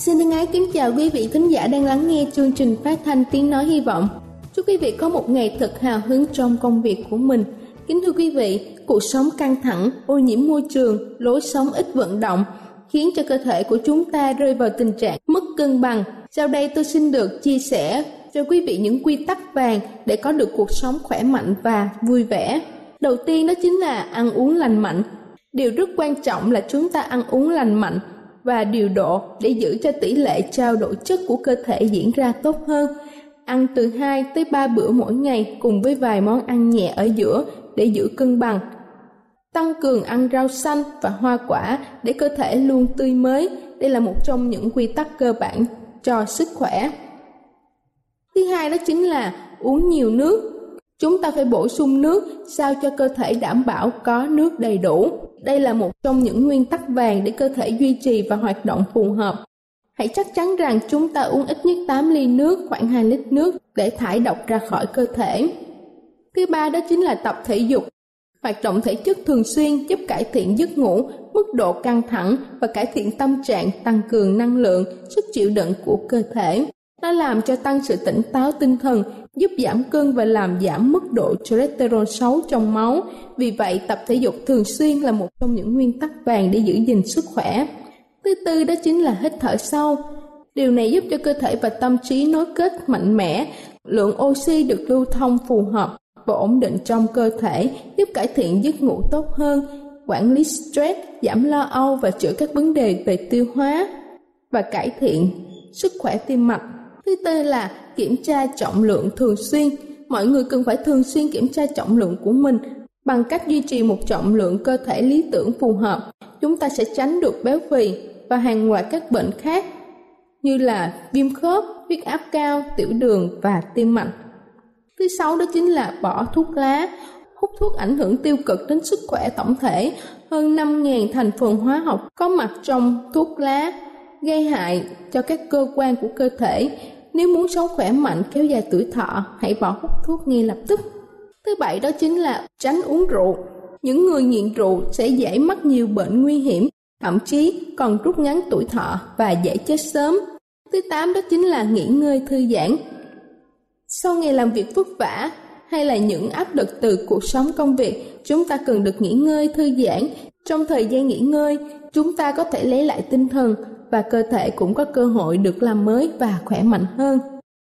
Xin thân ái kính chào quý vị khán giả đang lắng nghe chương trình phát thanh tiếng nói hy vọng. Chúc quý vị có một ngày thật hào hứng trong công việc của mình. Kính thưa quý vị, cuộc sống căng thẳng, ô nhiễm môi trường, lối sống ít vận động khiến cho cơ thể của chúng ta rơi vào tình trạng mất cân bằng. Sau đây tôi xin được chia sẻ cho quý vị những quy tắc vàng để có được cuộc sống khỏe mạnh và vui vẻ. Đầu tiên đó chính là ăn uống lành mạnh. Điều rất quan trọng là chúng ta ăn uống lành mạnh và điều độ để giữ cho tỷ lệ trao đổi chất của cơ thể diễn ra tốt hơn. Ăn từ 2 tới 3 bữa mỗi ngày cùng với vài món ăn nhẹ ở giữa để giữ cân bằng. Tăng cường ăn rau xanh và hoa quả để cơ thể luôn tươi mới. Đây là một trong những quy tắc cơ bản cho sức khỏe. Thứ hai đó chính là uống nhiều nước. Chúng ta phải bổ sung nước sao cho cơ thể đảm bảo có nước đầy đủ. Đây là một trong những nguyên tắc vàng để cơ thể duy trì và hoạt động phù hợp. Hãy chắc chắn rằng chúng ta uống ít nhất 8 ly nước, khoảng 2 lít nước để thải độc ra khỏi cơ thể. Thứ ba đó chính là tập thể dục. Hoạt động thể chất thường xuyên giúp cải thiện giấc ngủ, mức độ căng thẳng và cải thiện tâm trạng, tăng cường năng lượng, sức chịu đựng của cơ thể. Nó làm cho tăng sự tỉnh táo tinh thần, giúp giảm cân và làm giảm mức độ cholesterol xấu trong máu. Vì vậy, tập thể dục thường xuyên là một trong những nguyên tắc vàng để giữ gìn sức khỏe. Thứ tư đó chính là hít thở sâu. Điều này giúp cho cơ thể và tâm trí nối kết mạnh mẽ, lượng oxy được lưu thông phù hợp và ổn định trong cơ thể, giúp cải thiện giấc ngủ tốt hơn, quản lý stress, giảm lo âu và chữa các vấn đề về tiêu hóa và cải thiện sức khỏe tim mạch. Thứ tư là kiểm tra trọng lượng thường xuyên. Mọi người cần phải thường xuyên kiểm tra trọng lượng của mình bằng cách duy trì một trọng lượng cơ thể lý tưởng phù hợp. Chúng ta sẽ tránh được béo phì và hàng loạt các bệnh khác như là viêm khớp, huyết áp cao, tiểu đường và tim mạch. Thứ sáu đó chính là bỏ thuốc lá. Hút thuốc ảnh hưởng tiêu cực đến sức khỏe tổng thể. Hơn 5.000 thành phần hóa học có mặt trong thuốc lá gây hại cho các cơ quan của cơ thể. Nếu muốn sống khỏe mạnh, kéo dài tuổi thọ, hãy bỏ hút thuốc ngay lập tức. Thứ bảy đó chính là tránh uống rượu. Những người nghiện rượu sẽ dễ mắc nhiều bệnh nguy hiểm, thậm chí còn rút ngắn tuổi thọ và dễ chết sớm. Thứ tám đó chính là nghỉ ngơi thư giãn. Sau ngày làm việc vất vả hay là những áp lực từ cuộc sống công việc, chúng ta cần được nghỉ ngơi thư giãn. Trong thời gian nghỉ ngơi, chúng ta có thể lấy lại tinh thần và cơ thể cũng có cơ hội được làm mới và khỏe mạnh hơn.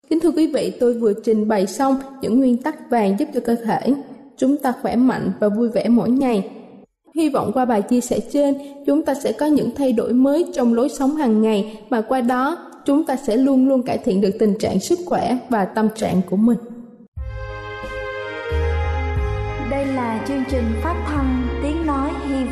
Kính thưa quý vị, tôi vừa trình bày xong những nguyên tắc vàng giúp cho cơ thể chúng ta khỏe mạnh và vui vẻ mỗi ngày. Hy vọng qua bài chia sẻ trên, chúng ta sẽ có những thay đổi mới trong lối sống hàng ngày mà qua đó chúng ta sẽ luôn luôn cải thiện được tình trạng sức khỏe và tâm trạng của mình. Đây là chương trình phát thanh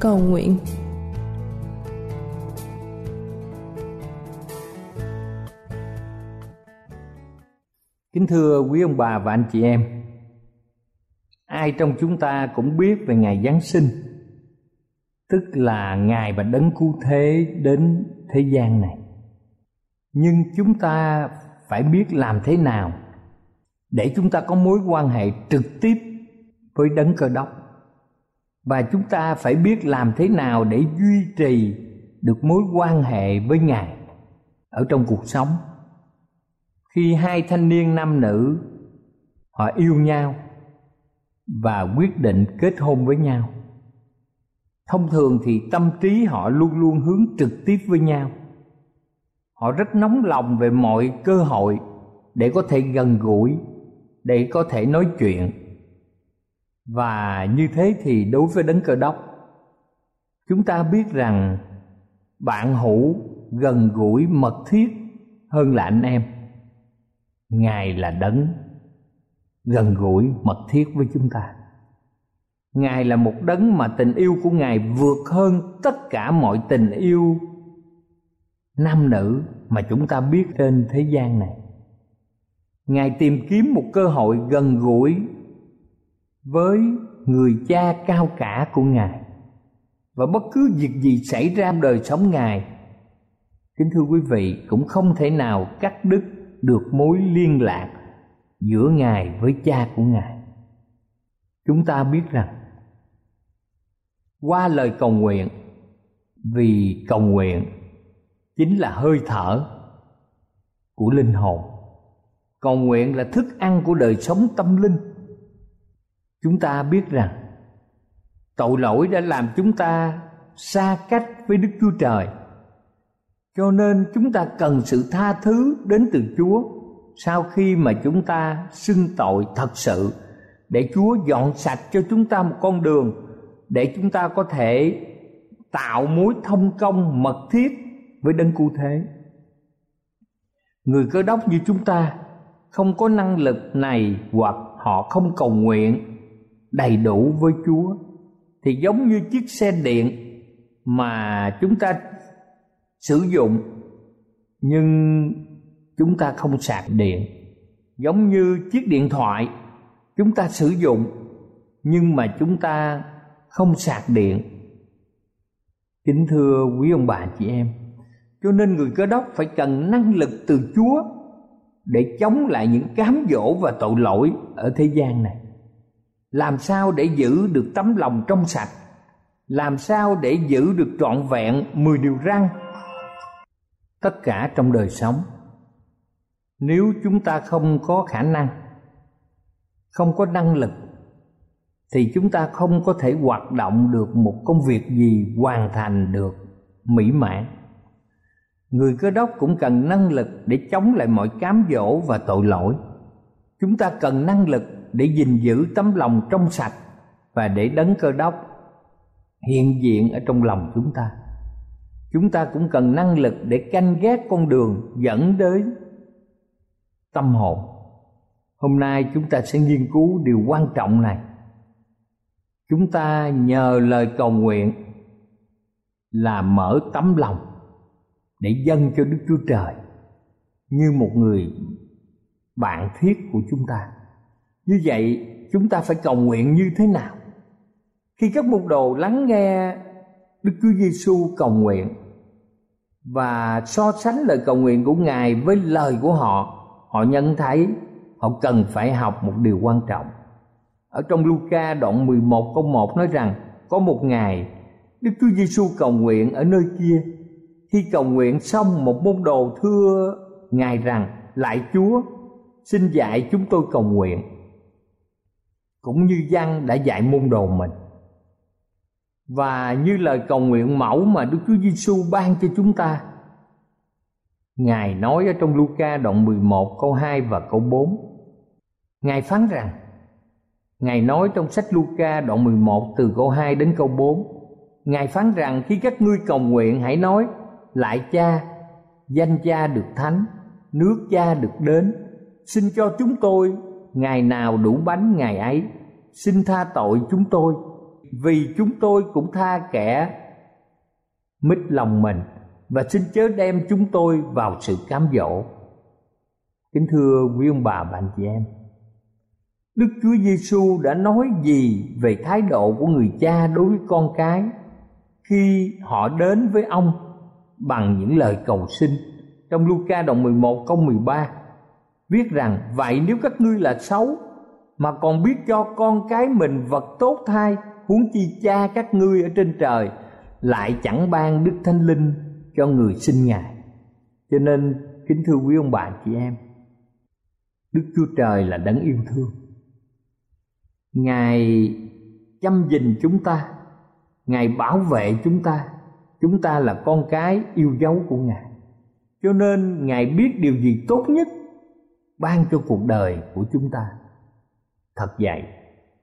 cầu nguyện. Kính thưa quý ông bà và anh chị em, ai trong chúng ta cũng biết về ngày Giáng sinh, tức là ngày mà đấng cứu thế đến thế gian này. Nhưng chúng ta phải biết làm thế nào để chúng ta có mối quan hệ trực tiếp với đấng cơ đốc và chúng ta phải biết làm thế nào để duy trì được mối quan hệ với ngài ở trong cuộc sống. Khi hai thanh niên nam nữ, họ yêu nhau và quyết định kết hôn với nhau, thông thường thì tâm trí họ luôn luôn hướng trực tiếp với nhau. Họ rất nóng lòng về mọi cơ hội để có thể gần gũi, để có thể nói chuyện và như thế thì đối với đấng cơ đốc, chúng ta biết rằng bạn hữu gần gũi, mật thiết hơn là anh em. Ngài là đấng gần gũi, mật thiết với chúng ta. Ngài là một đấng mà tình yêu của ngài vượt hơn tất cả mọi tình yêu nam nữ mà chúng ta biết trên thế gian này. Ngài tìm kiếm một cơ hội gần gũi với người cha cao cả của ngài. Và bất cứ việc gì xảy ra trong đời sống ngài, kính thưa quý vị, cũng không thể nào cắt đứt được mối liên lạc giữa ngài với cha của ngài. Chúng ta biết rằng, qua lời cầu nguyện, vì cầu nguyện chính là hơi thở của linh hồn. Cầu nguyện là thức ăn của đời sống tâm linh chúng ta biết rằng tội lỗi đã làm chúng ta xa cách với đức chúa trời. Cho nên chúng ta cần sự tha thứ đến từ chúa sau khi mà chúng ta xưng tội thật sự, để chúa dọn sạch cho chúng ta một con đường để chúng ta có thể tạo mối thông công mật thiết với đấng cứu thế. Người cơ đốc như chúng ta không có năng lực này hoặc họ không cầu nguyện đầy đủ với chúa. Thì giống như chiếc xe điện mà chúng ta sử dụng, nhưng chúng ta không sạc điện. Giống như chiếc điện thoại chúng ta sử dụng, nhưng mà chúng ta không sạc điện. Kính thưa quý ông bà chị em, cho nên người cơ đốc phải cần năng lực từ chúa để chống lại những cám dỗ và tội lỗi ở thế gian này làm sao để giữ được tấm lòng trong sạch? Làm sao để giữ được trọn vẹn mười điều răn? Tất cả trong đời sống. Nếu chúng ta không có khả năng, không có năng lực, thì chúng ta không có thể hoạt động được một công việc gì hoàn thành được mỹ mãn. Người cơ đốc cũng cần năng lực để chống lại mọi cám dỗ và tội lỗi. Chúng ta cần năng lực để gìn giữ tấm lòng trong sạch và để đấng cơ đốc hiện diện ở trong lòng chúng ta. Chúng ta cũng cần năng lực để canh gác con đường dẫn đến tâm hồn. Hôm nay chúng ta sẽ nghiên cứu điều quan trọng này. Chúng ta nhờ lời cầu nguyện là mở tấm lòng để dâng cho Đức Chúa Trời như một người bạn thiết của chúng ta. Như vậy chúng ta phải cầu nguyện như thế nào? Khi các môn đồ lắng nghe Đức Chúa Giêsu cầu nguyện và so sánh lời cầu nguyện của Ngài với lời của họ, họ nhận thấy họ cần phải học một điều quan trọng. Ở trong Luca đoạn 11 câu 1 nói rằng có một ngày Đức Chúa Giêsu cầu nguyện ở nơi kia. Khi cầu nguyện xong một môn đồ thưa Ngài rằng lại Chúa xin dạy chúng tôi cầu nguyện cũng như văn đã dạy môn đồ mình và như lời cầu nguyện mẫu mà Đức Chúa Giêsu ban cho chúng ta. Ngài nói ở trong Luca đoạn 11 câu 2 và câu 4. Ngài phán rằng Ngài nói trong sách Luca đoạn 11 từ câu 2 đến câu 4 Ngài phán rằng khi các ngươi cầu nguyện hãy nói Lại cha, danh cha được thánh, nước cha được đến Xin cho chúng tôi ngày nào đủ bánh ngày ấy, Xin tha tội chúng tôi, Vì chúng tôi cũng tha kẻ mít lòng mình, Và xin chớ đem chúng tôi vào sự cám dỗ Kính thưa quý ông bà bạn chị em, Đức Chúa Giêsu đã nói gì về thái độ của người cha đối với con cái khi họ đến với ông bằng những lời cầu xin. Trong Luca đoạn 11 câu 13 viết rằng vậy nếu các ngươi là xấu, mà còn biết cho con cái mình vật tốt thai huống chi cha các ngươi ở trên trời, lại chẳng ban đức thánh linh cho người sinh ngài. Cho nên, kính thưa quý ông bà chị em, đức chúa trời là đấng yêu thương. Ngài chăm gìn chúng ta, ngài bảo vệ chúng ta chúng ta là con cái yêu dấu của ngài. Cho nên ngài biết điều gì tốt nhất ban cho cuộc đời của chúng ta. Thật vậy,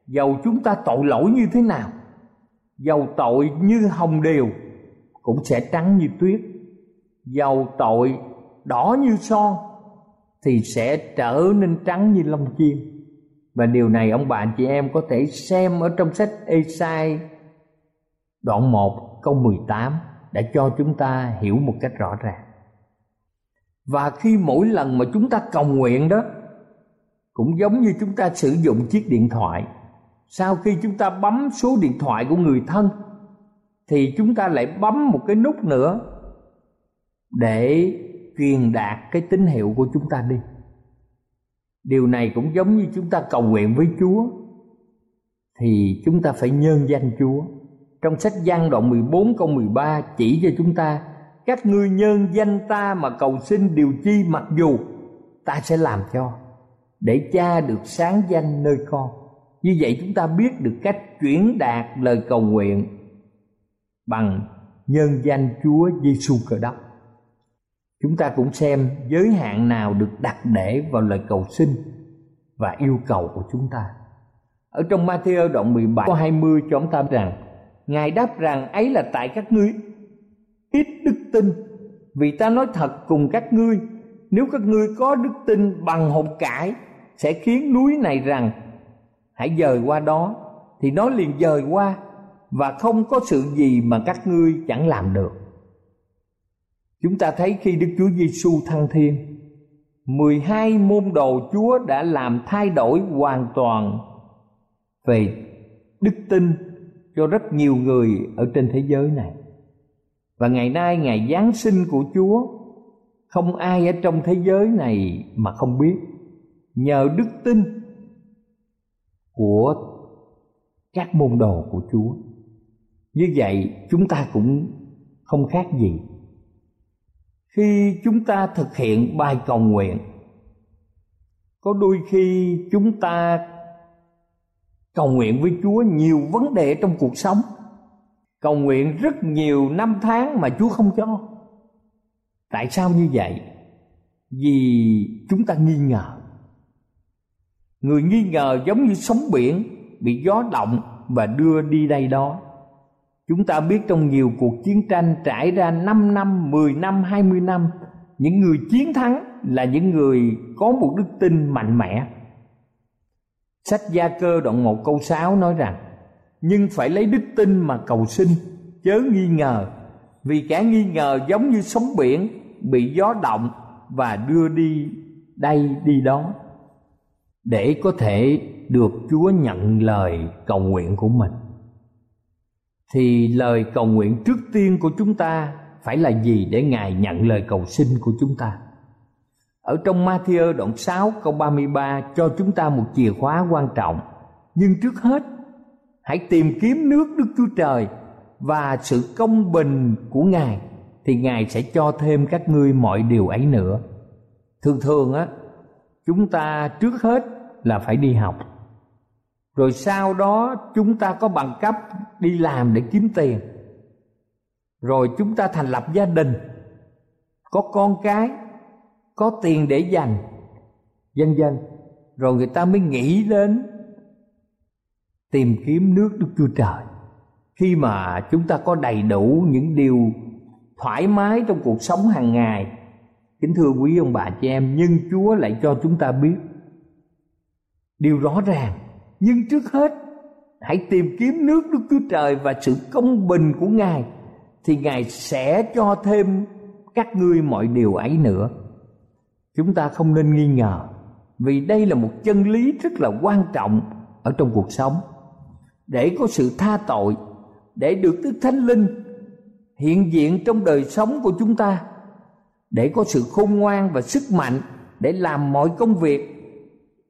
dầu chúng ta tội lỗi như thế nào, dầu tội như hồng điều cũng sẽ trắng như tuyết. Dầu tội đỏ như son, thì sẽ trở nên trắng như lông chiên và điều này, ông bạn chị em có thể xem ở trong sách Esai, đoạn 1 câu 18 đã cho chúng ta hiểu một cách rõ ràng. Và khi mỗi lần mà chúng ta cầu nguyện đó, cũng giống như chúng ta sử dụng chiếc điện thoại. Sau khi chúng ta bấm số điện thoại của người thân, thì chúng ta lại bấm một cái nút nữa để truyền đạt cái tín hiệu của chúng ta đi điều này cũng giống như chúng ta cầu nguyện với chúa, thì chúng ta phải nhân danh chúa trong sách Giăng đoạn 14 câu 13 chỉ cho chúng ta các ngươi nhân danh ta mà cầu xin điều chi mặc dù, ta sẽ làm cho, để cha được sáng danh nơi con như vậy chúng ta biết được cách chuyển đạt lời cầu nguyện bằng nhân danh Chúa Giêsu Cơ Đốc chúng ta cũng xem giới hạn nào được đặt để vào lời cầu xin và yêu cầu của chúng ta. Ở trong Matthew đoạn 17 có 20 cho chúng ta rằng, Ngài đáp rằng, ấy là tại các ngươi ít đức tin. Vì ta nói thật cùng các ngươi Nếu các ngươi có đức tin bằng hột cải Sẽ khiến núi này rằng Hãy dời qua đó. Thì nó liền dời qua Và không có sự gì mà các ngươi chẳng làm được. Chúng ta thấy khi Đức Chúa Giêsu thăng thiên, 12 môn đồ Chúa đã làm thay đổi hoàn toàn về đức tin cho rất nhiều người ở trên thế giới này. Và ngày nay ngày Giáng sinh của Chúa, không ai ở trong thế giới này mà không biết. Nhờ đức tin của các môn đồ của Chúa. Như vậy, chúng ta cũng không khác gì khi chúng ta thực hiện bài cầu nguyện, có đôi khi chúng ta cầu nguyện với chúa nhiều vấn đề trong cuộc sống cầu nguyện rất nhiều năm tháng mà chúa không cho. Tại sao như vậy? Vì chúng ta nghi ngờ. Người nghi ngờ giống như sóng biển bị gió động và đưa đi đây đó. Chúng ta biết trong nhiều cuộc chiến tranh trải ra 5 năm, 10 năm, 20 năm, những người chiến thắng là những người có một đức tin mạnh mẽ. Sách Gia Cơ đoạn 1 câu 6 nói rằng nhưng phải lấy đức tin mà cầu xin, chớ nghi ngờ Vì kẻ nghi ngờ giống như sóng biển bị gió động và đưa đi đây đi đó Để có thể được Chúa nhận lời cầu nguyện của mình thì lời cầu nguyện trước tiên của chúng ta phải là gì để Ngài nhận lời cầu xin của chúng ta. Ở trong Matthew đoạn 6 câu 33 cho chúng ta một chìa khóa quan trọng. Nhưng trước hết, hãy tìm kiếm nước Đức Chúa Trời và sự công bình của Ngài thì Ngài sẽ cho thêm các ngươi mọi điều ấy nữa. Thường thường á, chúng ta trước hết là phải đi học. Rồi sau đó chúng ta có bằng cấp đi làm để kiếm tiền. Rồi chúng ta thành lập gia đình, có con cái, có tiền để dành, vân vân Rồi người ta mới nghĩ đến tìm kiếm nước Đức Chúa Trời. Khi mà chúng ta có đầy đủ những điều thoải mái trong cuộc sống hàng ngày, kính thưa quý ông bà chị em, nhưng chúa lại cho chúng ta biết điều rõ ràng. Nhưng trước hết, hãy tìm kiếm nước đức chúa trời và sự công bình của ngài, thì ngài sẽ cho thêm các ngươi mọi điều ấy nữa. Chúng ta không nên nghi ngờ, vì đây là một chân lý rất là quan trọng ở trong cuộc sống để có sự tha tội, để được Đức Thánh Linh hiện diện trong đời sống của chúng ta, để có sự khôn ngoan và sức mạnh để làm mọi công việc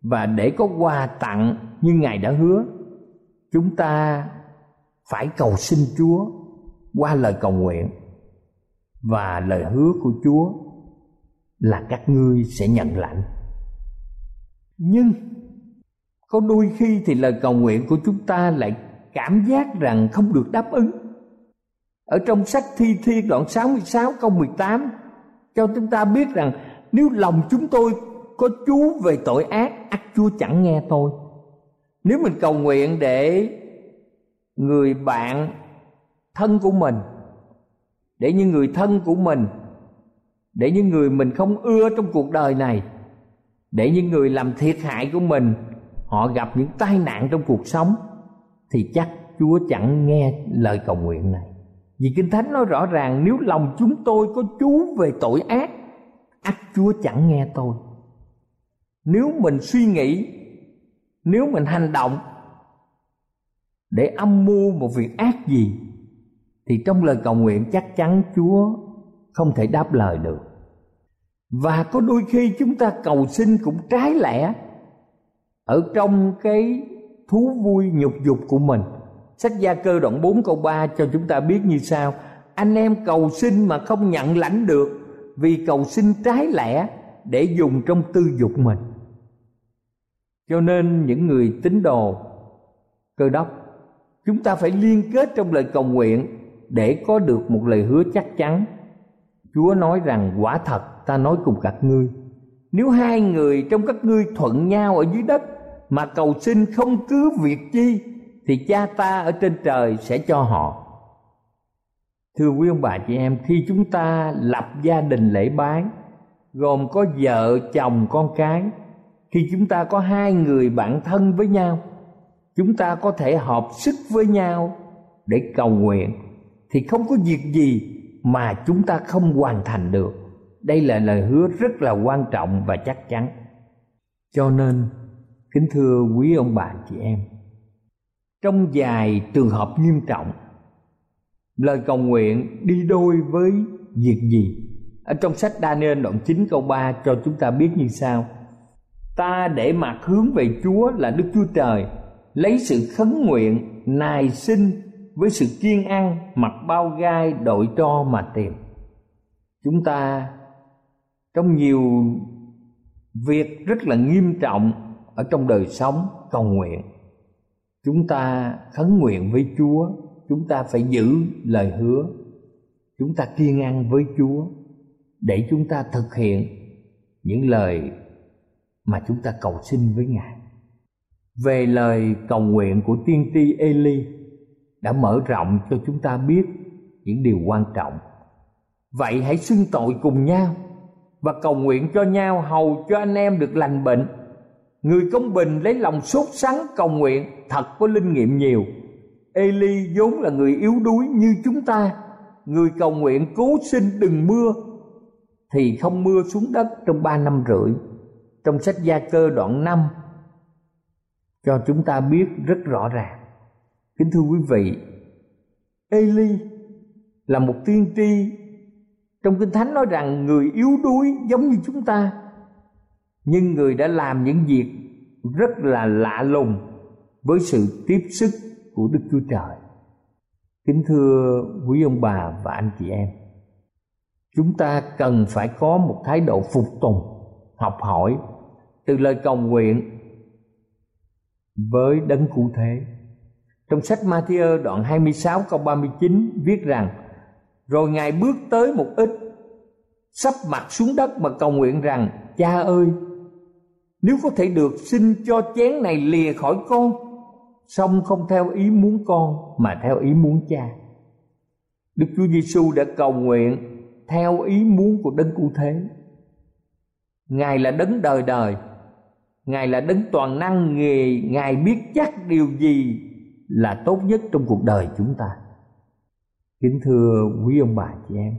và để có quà tặng như Ngài đã hứa. Chúng ta phải cầu xin Chúa qua lời cầu nguyện và lời hứa của Chúa là các ngươi sẽ nhận lãnh. Nhưng có đôi khi thì lời cầu nguyện của chúng ta lại cảm giác rằng không được đáp ứng. Ở trong sách Thi Thiên đoạn 66 câu 18 cho chúng ta biết rằng nếu lòng chúng tôi có chú về tội ác, ắt Chúa chẳng nghe tôi. Nếu mình cầu nguyện để người bạn thân của mình, để những người thân của mình, để những người mình không ưa trong cuộc đời này, để những người làm thiệt hại của mình họ gặp những tai nạn trong cuộc sống thì chắc Chúa chẳng nghe lời cầu nguyện này. Vì Kinh Thánh nói rõ ràng nếu lòng chúng tôi có chú về tội ác, ắt Chúa chẳng nghe tôi. Nếu mình suy nghĩ, nếu mình hành động để âm mưu một việc ác gì thì trong lời cầu nguyện chắc chắn Chúa không thể đáp lời được. Và có đôi khi chúng ta cầu xin cũng trái lẽ ở trong cái thú vui nhục dục của mình, sách gia cơ đoạn 4 câu 3 cho chúng ta biết như sau. Anh em cầu xin mà không nhận lãnh được, vì cầu xin trái lẽ để dùng trong tư dục mình. Cho nên những người tín đồ, cơ đốc, chúng ta phải liên kết trong lời cầu nguyện để có được một lời hứa chắc chắn. Chúa nói rằng, quả thật ta nói cùng các ngươi nếu hai người trong các ngươi thuận nhau ở dưới đất mà cầu xin không cứ việc chi, thì cha ta ở trên trời sẽ cho họ. Thưa quý ông bà chị em, khi chúng ta lập gia đình lễ bái, gồm có vợ, chồng, con cái, khi chúng ta có hai người bạn thân với nhau, chúng ta có thể hợp sức với nhau để cầu nguyện, thì không có việc gì mà chúng ta không hoàn thành được đây là lời hứa rất là quan trọng và chắc chắn. Cho nên, kính thưa quý ông bà chị em, trong vài trường hợp nghiêm trọng, lời cầu nguyện đi đôi với việc gì? Ở trong sách Daniel đoạn 9 câu 3 cho chúng ta biết như sau. Ta để mặt hướng về Chúa là Đức Chúa Trời, lấy sự khấn nguyện, nài xin với sự kiên ăn, mặc bao gai đội tro mà tìm. Chúng ta trong nhiều việc rất là nghiêm trọng ở trong đời sống, cầu nguyện, chúng ta khấn nguyện với chúa, chúng ta phải giữ lời hứa, chúng ta kiên ăn với chúa để chúng ta thực hiện những lời mà chúng ta cầu xin với ngài về lời cầu nguyện của tiên tri Eli đã mở rộng cho chúng ta biết những điều quan trọng. Vậy hãy xưng tội cùng nhau và cầu nguyện cho nhau, hầu cho anh em được lành bệnh. Người công bình lấy lòng sốt sắng cầu nguyện, thật có linh nghiệm nhiều. Eli vốn là người yếu đuối như chúng ta. Người cầu nguyện cố xin đừng mưa, thì không mưa xuống đất trong ba năm rưỡi. Trong sách gia cơ đoạn 5 cho chúng ta biết rất rõ ràng. Kính thưa quý vị Eli là một tiên tri trong kinh thánh nói rằng người yếu đuối giống như chúng ta nhưng người đã làm những việc rất là lạ lùng với sự tiếp sức của Đức Chúa Trời. Kính thưa quý ông bà và anh chị em, chúng ta cần phải có một thái độ phục tùng, học hỏi từ lời cầu nguyện với đấng cụ thế. Trong sách Matthew đoạn 26 câu 39 viết rằng rồi Ngài bước tới một ít, Sắp mặt xuống đất mà cầu nguyện rằng, Cha ơi, Nếu có thể được xin cho chén này lìa khỏi con song không theo ý muốn con, Mà theo ý muốn cha. Đức Chúa Giêsu đã cầu nguyện Theo ý muốn của đấng cụ thế. Ngài là đấng đời đời, Ngài là đấng toàn năng nghề, Ngài biết chắc điều gì là tốt nhất trong cuộc đời chúng ta kính thưa quý ông bà chị em,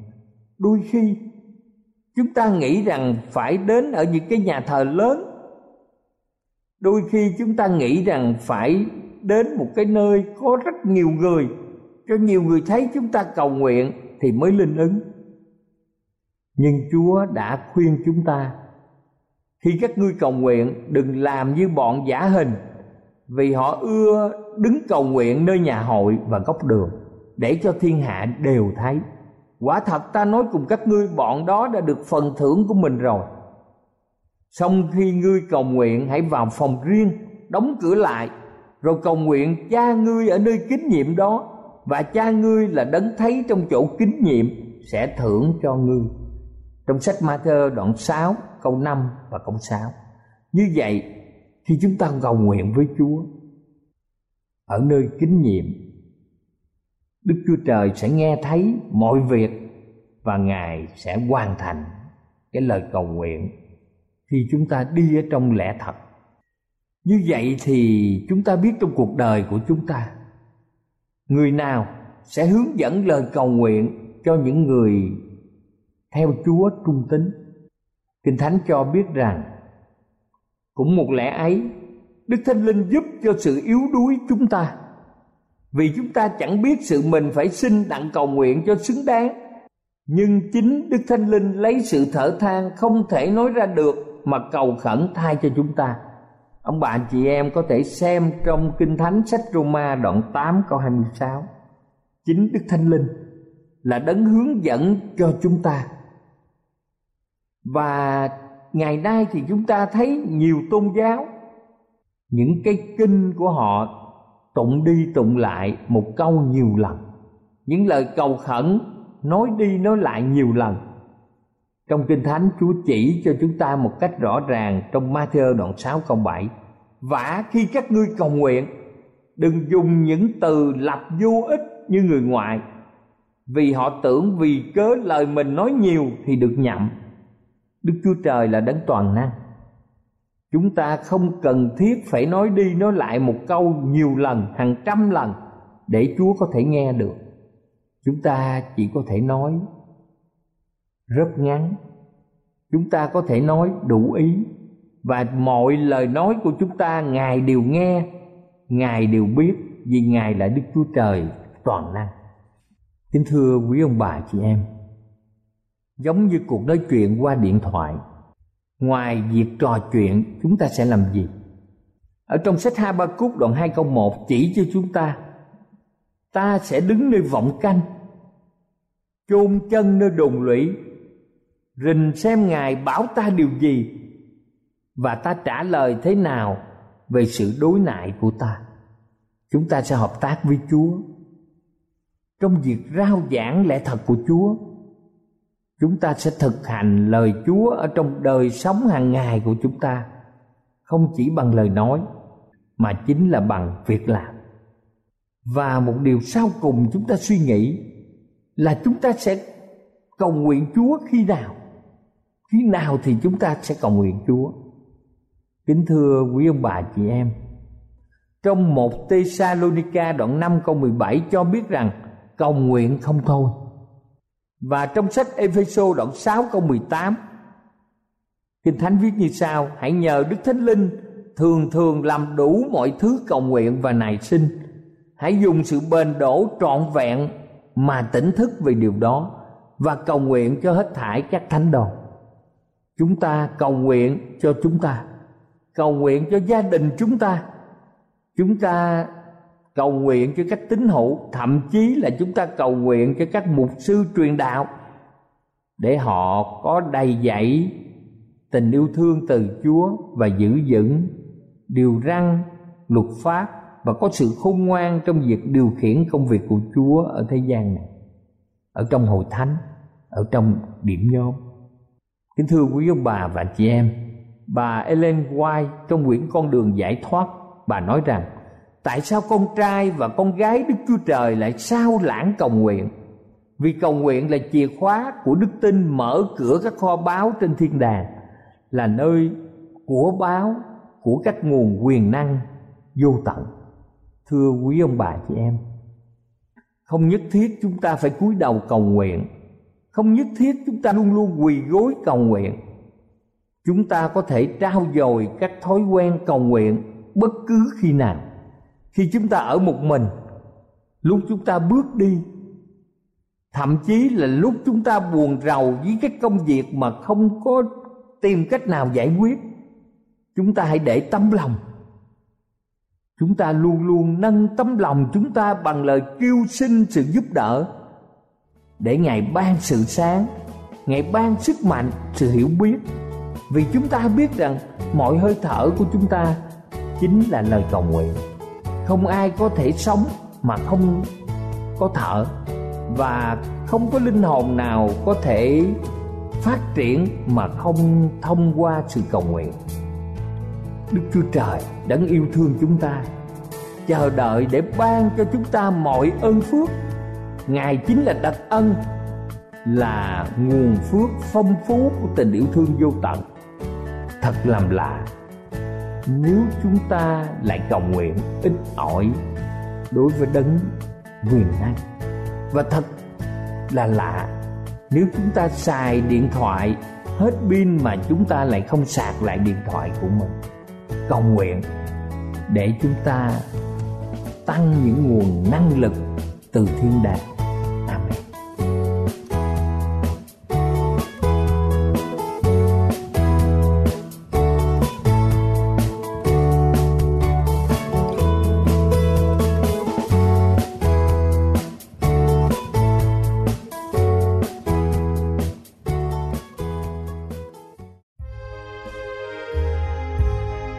đôi khi chúng ta nghĩ rằng phải đến ở những cái nhà thờ lớn. Đôi khi chúng ta nghĩ rằng phải đến một cái nơi có rất nhiều người, cho nhiều người thấy chúng ta cầu nguyện thì mới linh ứng. Nhưng chúa đã khuyên chúng ta, khi các ngươi cầu nguyện, đừng làm như bọn giả hình, vì họ ưa đứng cầu nguyện nơi nhà hội và góc đường để cho thiên hạ đều thấy. Quả thật ta nói cùng các ngươi, bọn đó đã được phần thưởng của mình rồi. Xong khi ngươi cầu nguyện, hãy vào phòng riêng, đóng cửa lại. Rồi cầu nguyện, cha ngươi ở nơi kính nhiệm đó, và cha ngươi là đấng thấy trong chỗ kính nhiệm, sẽ thưởng cho ngươi. Trong sách Matthew đoạn 6 câu 5 và câu 6 như vậy, khi chúng ta cầu nguyện với Chúa, ở nơi kính nhiệm Đức Chúa Trời sẽ nghe thấy mọi việc và Ngài sẽ hoàn thành cái lời cầu nguyện khi chúng ta đi ở trong lẽ thật. Như vậy thì chúng ta biết trong cuộc đời của chúng ta, người nào sẽ hướng dẫn lời cầu nguyện cho những người theo Chúa trung tín. Kinh Thánh cho biết rằng, cũng một lẽ ấy, đức thánh linh giúp cho sự yếu đuối chúng ta vì chúng ta chẳng biết sự mình phải xin đặng cầu nguyện cho xứng đáng. Nhưng chính đức thánh linh lấy sự thở than không thể nói ra được mà cầu khẩn thay cho chúng ta. Ông bà chị em có thể xem trong kinh thánh sách Roma đoạn 8 câu 26 chính đức thánh linh là đấng hướng dẫn cho chúng ta. Và ngày nay thì chúng ta thấy nhiều tôn giáo, những cái kinh của họ tụng đi tụng lại một câu nhiều lần. Những lời cầu khẩn, nói đi nói lại nhiều lần. Trong kinh thánh, Chúa chỉ cho chúng ta một cách rõ ràng trong Matthew đoạn 6 câu 7 Vả khi các ngươi cầu nguyện, Đừng dùng những từ lập vô ích như người ngoại Vì họ tưởng vì cớ lời mình nói nhiều thì được nhậm. Đức Chúa Trời là đấng toàn năng chúng ta không cần thiết phải nói đi nói lại một câu nhiều lần, hàng trăm lần để chúa có thể nghe được. Chúng ta chỉ có thể nói rất ngắn. Chúng ta có thể nói đủ ý. Và mọi lời nói của chúng ta, ngài đều nghe, ngài đều biết, vì ngài là đức chúa trời toàn năng. Kính thưa quý ông bà chị em, giống như cuộc nói chuyện qua điện thoại ngoài việc trò chuyện, chúng ta sẽ làm gì? Ở trong sách hai ba cúc đoạn hai câu một chỉ cho chúng ta ta sẽ đứng nơi vọng canh, chôn chân nơi đồn lũy, rình xem ngài bảo ta điều gì và ta trả lời thế nào về sự đối nại của ta. Chúng ta sẽ hợp tác với chúa. Trong việc rao giảng lẽ thật của chúa chúng ta sẽ thực hành lời Chúa ở trong đời sống hàng ngày của chúng ta không chỉ bằng lời nói mà chính là bằng việc làm. Và một điều sau cùng chúng ta suy nghĩ là chúng ta sẽ cầu nguyện Chúa khi nào? Khi nào thì chúng ta sẽ cầu nguyện Chúa? Kính thưa quý ông bà chị em, trong một Tê Sa Lô ni ca đoạn 5 câu 17 cho biết rằng cầu nguyện không thôi và trong sách Ephesos đoạn 6 câu 18 Kinh Thánh viết như sau, Hãy nhờ Đức Thánh Linh Thường thường làm đủ mọi thứ cầu nguyện và nài sinh Hãy dùng sự bền đổ trọn vẹn mà tỉnh thức về điều đó và cầu nguyện cho hết thải các thánh đồ. Chúng ta cầu nguyện cho chúng ta, cầu nguyện cho gia đình chúng ta. Chúng ta cầu nguyện cho các tín hữu. Thậm chí là chúng ta cầu nguyện cho các mục sư truyền đạo để họ có đầy dạy tình yêu thương từ Chúa và giữ vững điều răn, luật pháp và có sự khôn ngoan trong việc điều khiển công việc của Chúa ở thế gian này, ở trong hội thánh, ở trong điểm nhóm. Kính thưa quý ông bà và chị em, bà Ellen White trong quyển con đường giải thoát, bà nói rằng tại sao con trai và con gái Đức Chúa Trời lại sao lãng cầu nguyện? Vì cầu nguyện là chìa khóa của đức tin mở cửa các kho báo trên thiên đàng, là nơi của báo của các nguồn quyền năng vô tận. Thưa quý ông bà chị em, không nhất thiết chúng ta phải cúi đầu cầu nguyện, không nhất thiết chúng ta luôn luôn quỳ gối cầu nguyện. Chúng ta có thể trao dồi các thói quen cầu nguyện bất cứ khi nào khi chúng ta ở một mình, lúc chúng ta bước đi, thậm chí là lúc chúng ta buồn rầu với cái công việc mà không có tìm cách nào giải quyết, chúng ta hãy để tấm lòng. Chúng ta luôn luôn nâng tấm lòng chúng ta bằng lời kêu xin sự giúp đỡ để ngài ban sự sáng, ngài ban sức mạnh, sự hiểu biết. Vì chúng ta biết rằng mọi hơi thở của chúng ta chính là lời cầu nguyện không ai có thể sống mà không có thở. Và không có linh hồn nào có thể phát triển mà không thông qua sự cầu nguyện. Đức chúa trời đấng yêu thương chúng ta, chờ đợi để ban cho chúng ta mọi ơn phước. Ngài chính là đặc ân, là nguồn phước phong phú của tình yêu thương vô tận. Thật làm lạ nếu chúng ta lại cầu nguyện, ít ỏi đối với đấng quyền năng và thật là lạ, nếu chúng ta xài điện thoại, hết pin mà chúng ta lại không sạc lại điện thoại của mình, cầu nguyện để chúng ta tăng những nguồn năng lực từ thiên đàng.